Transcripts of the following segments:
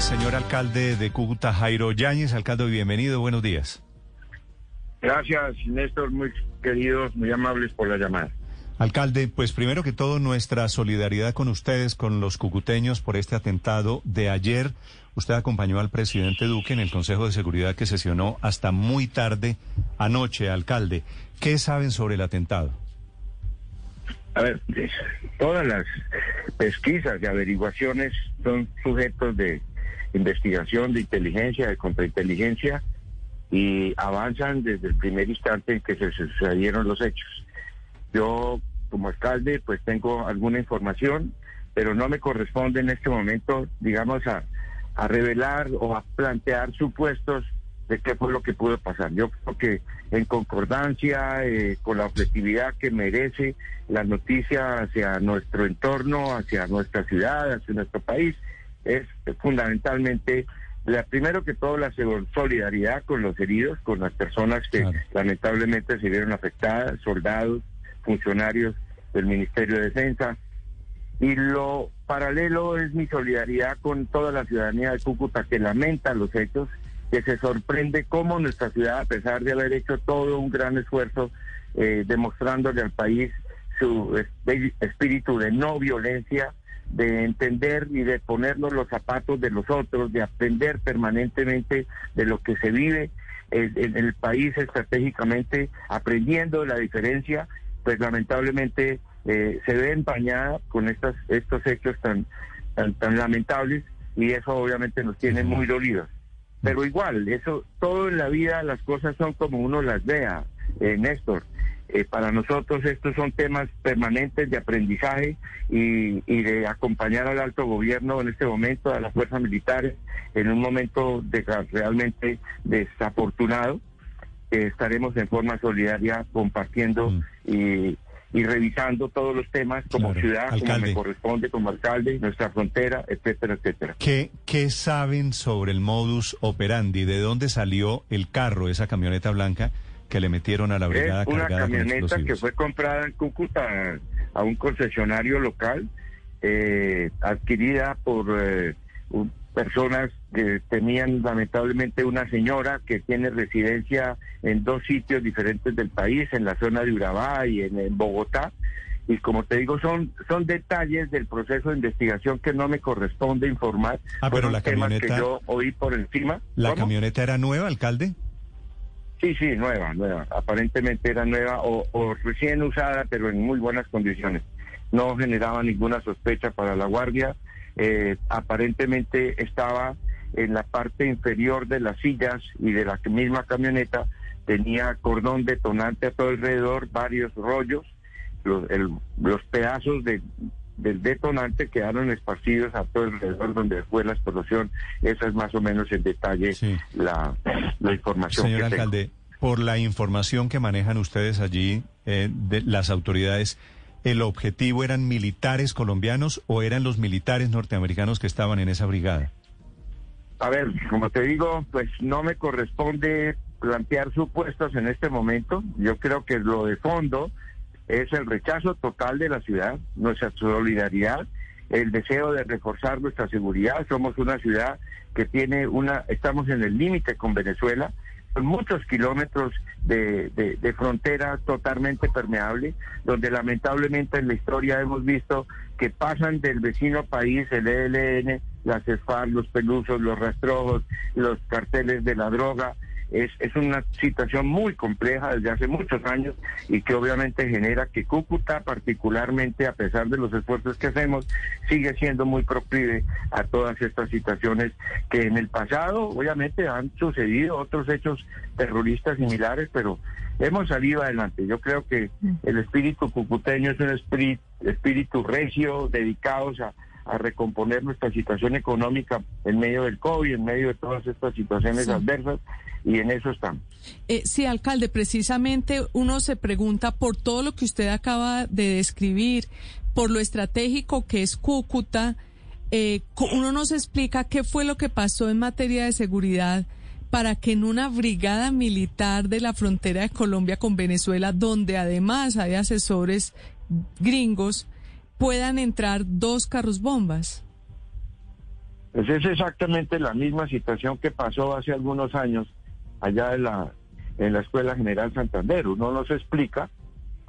Señor alcalde de Cúcuta, Jairo Yáñez, alcalde, bienvenido, buenos días. Gracias, Néstor, muy queridos, muy amables por la llamada. Alcalde, pues primero que todo nuestra solidaridad con ustedes, con los cucuteños por este atentado de ayer. Usted acompañó al presidente Duque en el Consejo de Seguridad que sesionó hasta muy tarde anoche, alcalde. ¿Qué saben sobre el atentado? A ver, todas las pesquisas y averiguaciones son sujetos de investigación, de inteligencia, de contrainteligencia y avanzan desde el primer instante en que se sucedieron los hechos. Yo, como alcalde, pues tengo alguna información, pero no me corresponde en este momento, digamos, a, a revelar o a plantear supuestos de qué fue lo que pudo pasar. Yo creo que en concordancia eh, con la objetividad que merece la noticia hacia nuestro entorno, hacia nuestra ciudad, hacia nuestro país, es fundamentalmente, la, primero que todo, la solidaridad con los heridos, con las personas que Claro. lamentablemente se vieron afectadas, soldados, funcionarios del Ministerio de Defensa. Y lo paralelo es mi solidaridad con toda la ciudadanía de Cúcuta que lamenta los hechos, que se sorprende cómo nuestra ciudad, a pesar de haber hecho todo un gran esfuerzo, eh, demostrándole al país su esp- espíritu de no violencia, de entender y de ponernos los zapatos de los otros, de aprender permanentemente de lo que se vive en, el país estratégicamente, aprendiendo la diferencia, pues lamentablemente eh, se ve empañada con estas, estos hechos tan, tan, tan lamentables y eso obviamente nos tiene muy dolidos. Pero igual, eso, todo en la vida, las cosas son como uno las vea, eh, Néstor. Eh, para nosotros estos son temas permanentes de aprendizaje y, y de acompañar al alto gobierno en este momento, a las fuerzas militares, en un momento de, realmente desafortunado. Eh, estaremos en forma solidaria compartiendo Mm. y, y revisando todos los temas como Claro. ciudad, como Alcalde. me corresponde, como alcalde, nuestra frontera, etcétera, etcétera. ¿Qué, ¿Qué saben sobre el modus operandi? ¿De dónde salió el carro, esa camioneta blanca que le metieron a la brigada Es una cargada con camioneta que fue comprada en Cúcuta a un concesionario local, eh, adquirida por eh, un- personas que tenían lamentablemente una señora que tiene residencia en dos sitios diferentes del país, en la zona de Urabá y en, en Bogotá. Y como te digo, son, son detalles del proceso de investigación que no me corresponde informar. Ah, pero la camioneta- que yo oí por encima. ¿La ¿Cómo? camioneta era nueva, alcalde? Sí, sí, nueva, nueva. Aparentemente era nueva o, recién usada, pero en muy buenas condiciones. No generaba ninguna sospecha para la guardia. Eh, aparentemente estaba en la parte inferior de las sillas y de la misma camioneta. Tenía cordón detonante a todo alrededor, varios rollos. Los, el- los pedazos de, del detonante quedaron esparcidos a todo alrededor donde fue la explosión. Esa es más o menos en detalle Sí. la, la información Señor que tengo. alcalde, por la información que manejan ustedes allí, eh, de las autoridades, ¿el objetivo eran militares colombianos o eran los militares norteamericanos que estaban en esa brigada? A ver, como te digo, pues no me corresponde plantear supuestos en este momento. Yo creo que lo de fondo es el rechazo total de la ciudad, nuestra solidaridad, el deseo de reforzar nuestra seguridad. Somos una ciudad que tiene una, estamos en el límite con Venezuela, con muchos kilómetros de, de- frontera totalmente permeable, donde lamentablemente en la historia hemos visto que pasan del vecino país, el ELN, las ESFAR, los pelusos, los rastrojos, los carteles de la droga. Es, es una situación muy compleja desde hace muchos años y que obviamente genera que Cúcuta, particularmente a pesar de los esfuerzos que hacemos, sigue siendo muy proclive a todas estas situaciones que en el pasado obviamente han sucedido otros hechos terroristas similares, pero hemos salido adelante. Yo creo que el espíritu cucuteño es un espíritu, espíritu recio, dedicados a, a recomponer nuestra situación económica en medio del COVID, en medio de todas estas situaciones adversas, y en eso estamos. Eh, sí, alcalde, precisamente uno se pregunta por todo lo que usted acaba de describir, por lo estratégico que es Cúcuta, eh, uno nos explica qué fue lo que pasó en materia de seguridad para que en una brigada militar de la frontera de Colombia con Venezuela, donde además hay asesores gringos, puedan entrar dos carros bombas. Pues es exactamente la misma situación que pasó hace algunos años allá en la, en la Escuela General Santander. Uno nos explica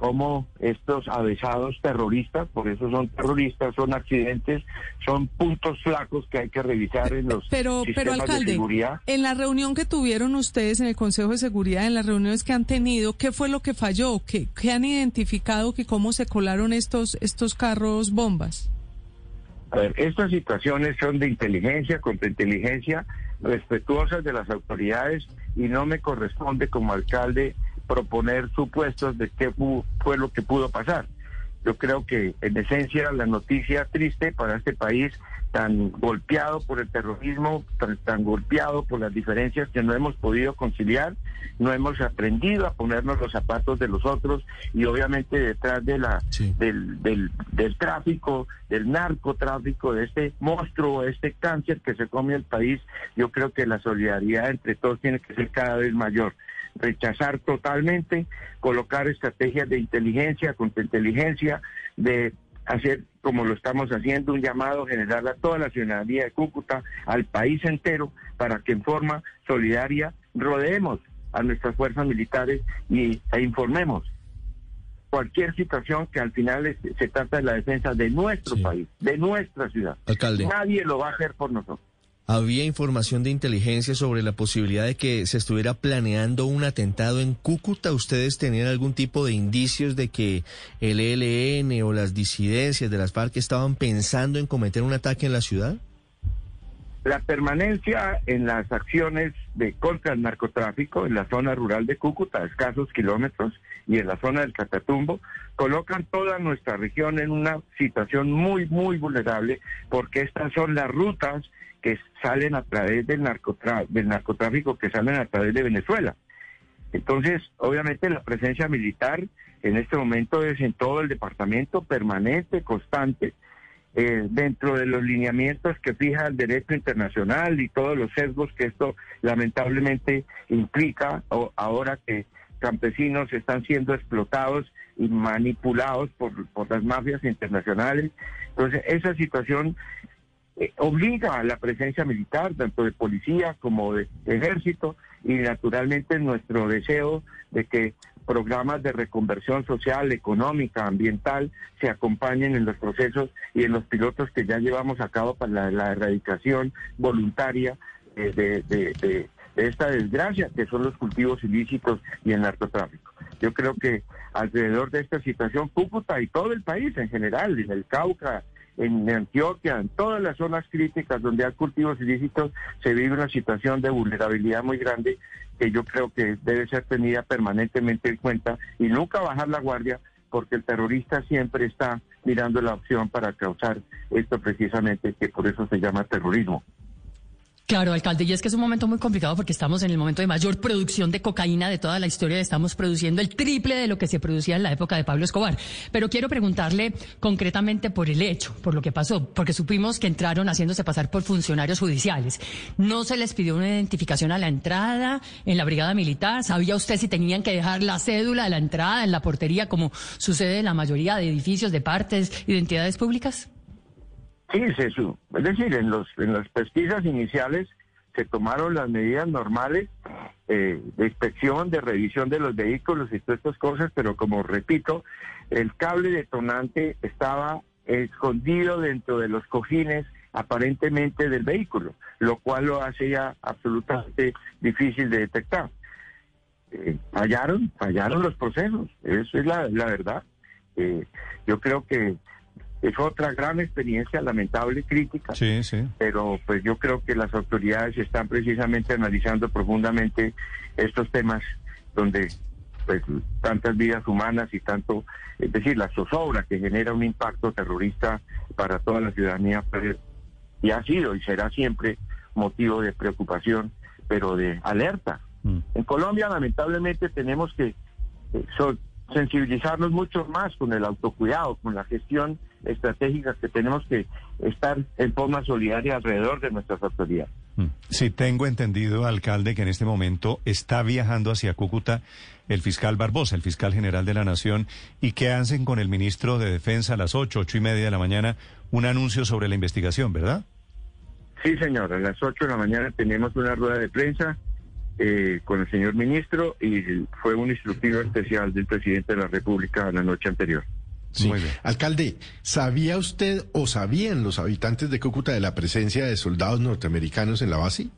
cómo estos avesados terroristas, por eso son terroristas, son accidentes, son puntos flacos que hay que revisar en los pero, pero alcalde, En la reunión que tuvieron ustedes en el Consejo de Seguridad, en las reuniones que han tenido, ¿qué fue lo que falló? ¿Qué, qué han identificado que cómo se colaron estos, estos carros bombas? A ver, estas situaciones son de inteligencia, contra inteligencia, respetuosas de las autoridades y no me corresponde como alcalde proponer supuestos de qué fue lo que pudo pasar. Yo creo que en esencia la noticia triste para este país tan golpeado por el terrorismo, tan, golpeado por las diferencias que no hemos podido conciliar, no hemos aprendido a ponernos los zapatos de los otros y obviamente detrás de la del, del, del tráfico, del narcotráfico, de este monstruo, este cáncer que se come el país, yo creo que la solidaridad entre todos tiene que ser cada vez mayor rechazar totalmente, colocar estrategias de inteligencia, contra inteligencia, de hacer como lo estamos haciendo, un llamado general a toda la ciudadanía de Cúcuta, al país entero, para que en forma solidaria rodeemos a nuestras fuerzas militares y, e informemos cualquier situación que al final se trata de la defensa de nuestro país, de nuestra ciudad. Nadie lo va a hacer por nosotros. Había información de inteligencia sobre la posibilidad de que se estuviera planeando un atentado en Cúcuta. ¿Ustedes tenían algún tipo de indicios de que el ELN o las disidencias de las FARC estaban pensando en cometer un ataque en la ciudad? La permanencia en las acciones de contra el narcotráfico en la zona rural de Cúcuta, a escasos kilómetros, y en la zona del Catatumbo, colocan toda nuestra región en una situación muy, muy vulnerable, porque estas son las rutas que salen a través del, del narcotráfico, que salen a través de Venezuela. Entonces, obviamente la presencia militar en este momento es en todo el departamento permanente, constante, eh, dentro de los lineamientos que fija el derecho internacional y todos los sesgos que esto lamentablemente implica ahora que campesinos están siendo explotados y manipulados por, por las mafias internacionales. Entonces, esa situación eh, obliga a la presencia militar, tanto de policía como de ejército, y naturalmente nuestro deseo de que programas de reconversión social, económica, ambiental se acompañen en los procesos y en los pilotos que ya llevamos a cabo para la, erradicación voluntaria eh, de, de, esta desgracia que son los cultivos ilícitos y el narcotráfico. Yo creo que alrededor de esta situación, Cúcuta y todo el país en general, en el Cauca, en Antioquia, en todas las zonas críticas donde hay cultivos ilícitos, se vive una situación de vulnerabilidad muy grande que yo creo que debe ser tenida permanentemente en cuenta y nunca bajar la guardia porque el terrorista siempre está mirando la opción para causar esto precisamente, que por eso se llama terrorismo. Claro, alcalde, y es que es un momento muy complicado porque estamos en el momento de mayor producción de cocaína de toda la historia. Estamos produciendo el triple de lo que se producía en la época de Pablo Escobar. Pero quiero preguntarle concretamente por el hecho, por lo que pasó, porque supimos que entraron haciéndose pasar por funcionarios judiciales. ¿No se les pidió una identificación a la entrada en la brigada militar? ¿Sabía usted si tenían que dejar la cédula de la entrada en la portería, como sucede en la mayoría de edificios, de partes y de entidades públicas? Sí, eso. Es decir, en, los, en las pesquisas iniciales se tomaron las medidas normales eh, de inspección, de revisión de los vehículos y todas estas cosas, pero como repito, el cable detonante estaba escondido dentro de los cojines aparentemente del vehículo, lo cual lo hace ya absolutamente difícil de detectar. Eh, fallaron, fallaron los procesos, eso es la, la verdad. Eh, yo creo que es otra gran experiencia, lamentable, crítica. Sí, sí. Pero pues yo creo que las autoridades están precisamente analizando profundamente estos temas donde pues tantas vidas humanas y tanto, es decir, la zozobra que genera un impacto terrorista para toda la ciudadanía pues, y ha sido y será siempre motivo de preocupación, pero de alerta. Mm. En Colombia lamentablemente tenemos que eh, sensibilizarnos mucho más con el autocuidado, con la gestión estratégica que tenemos que estar en forma solidaria alrededor de nuestras autoridades. Mm. Si tengo entendido, alcalde, que en este momento está viajando hacia Cúcuta el fiscal Barbosa, el fiscal general de la Nación, y que hacen con el ministro de Defensa a las ocho, ocho y media de la mañana un anuncio sobre la investigación, ¿verdad? Sí, señor. A las ocho de la mañana tenemos una rueda de prensa eh, con el señor ministro y fue un instructivo especial del presidente de la República la noche anterior. Sí. Alcalde, ¿sabía usted o sabían los habitantes de Cúcuta de la presencia de soldados norteamericanos en la base?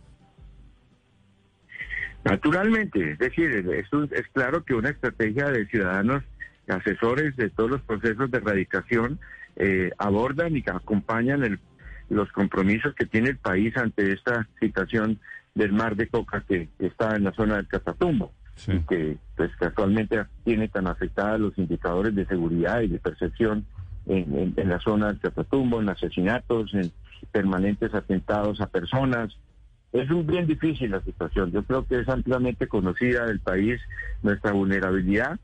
Naturalmente, es decir, es, es claro que una estrategia de ciudadanos asesores de todos los procesos de erradicación eh, abordan y acompañan los compromisos que tiene el país ante esta situación del mar de coca que está en la zona del Catatumbo y que pues casualmente tiene tan afectadas los indicadores de seguridad y de percepción en, la zona del Catatumbo, en asesinatos, en permanentes atentados a personas. Es un bien difícil la situación. Yo creo que es ampliamente conocida del país nuestra vulnerabilidad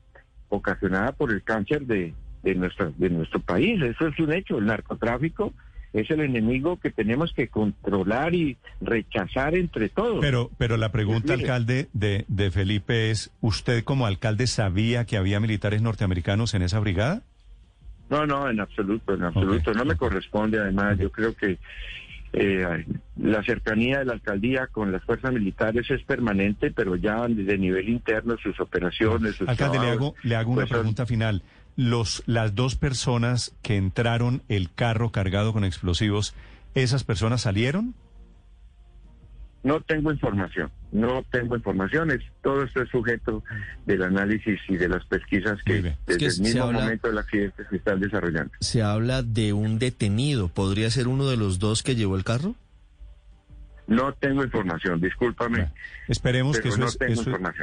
ocasionada por el cáncer de, de, nuestra, de nuestro país. Eso es un hecho. El narcotráfico es el enemigo que tenemos que controlar y rechazar entre todos. Pero, pero la pregunta, alcalde, de, de Felipe es, ¿usted como alcalde sabía que había militares norteamericanos en esa brigada? No, no, en absoluto, en absoluto. No me corresponde, además, yo creo que eh, la cercanía de la alcaldía con las fuerzas militares es permanente, pero ya de nivel interno, sus operaciones, sus Alcalde, le hago, le hago una pues, pregunta final los, las dos personas que entraron el carro cargado con explosivos, ¿esas personas salieron? No tengo información, no tengo información. todo esto es sujeto del análisis y de las pesquisas que desde el mismo momento del accidente se están desarrollando. Se habla de un detenido. ¿Podría ser uno de los dos que llevó el carro? No tengo información, discúlpame. esperemos que eso, es,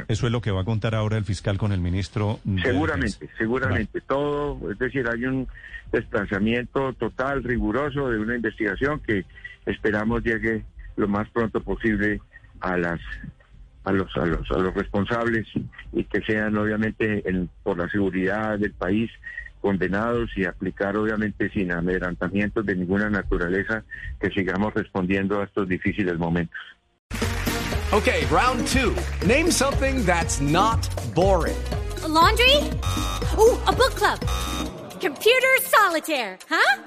eso, es lo que va a contar ahora el fiscal con el ministro. seguramente, seguramente. Todo, es decir, hay un desplazamiento total, riguroso de una investigación que esperamos llegue lo más pronto posible a las a los a los a los responsables y que sean obviamente por la seguridad del país condenados y aplicar obviamente sin amedrantamientos de ninguna naturaleza que sigamos respondiendo a estos difíciles momentos. Okay, round two. Name something that's not boring. laundry? Ooh, a book club. Computer solitaire, huh?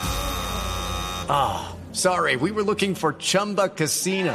Ah, oh, sorry. We were looking for Chumba Casino.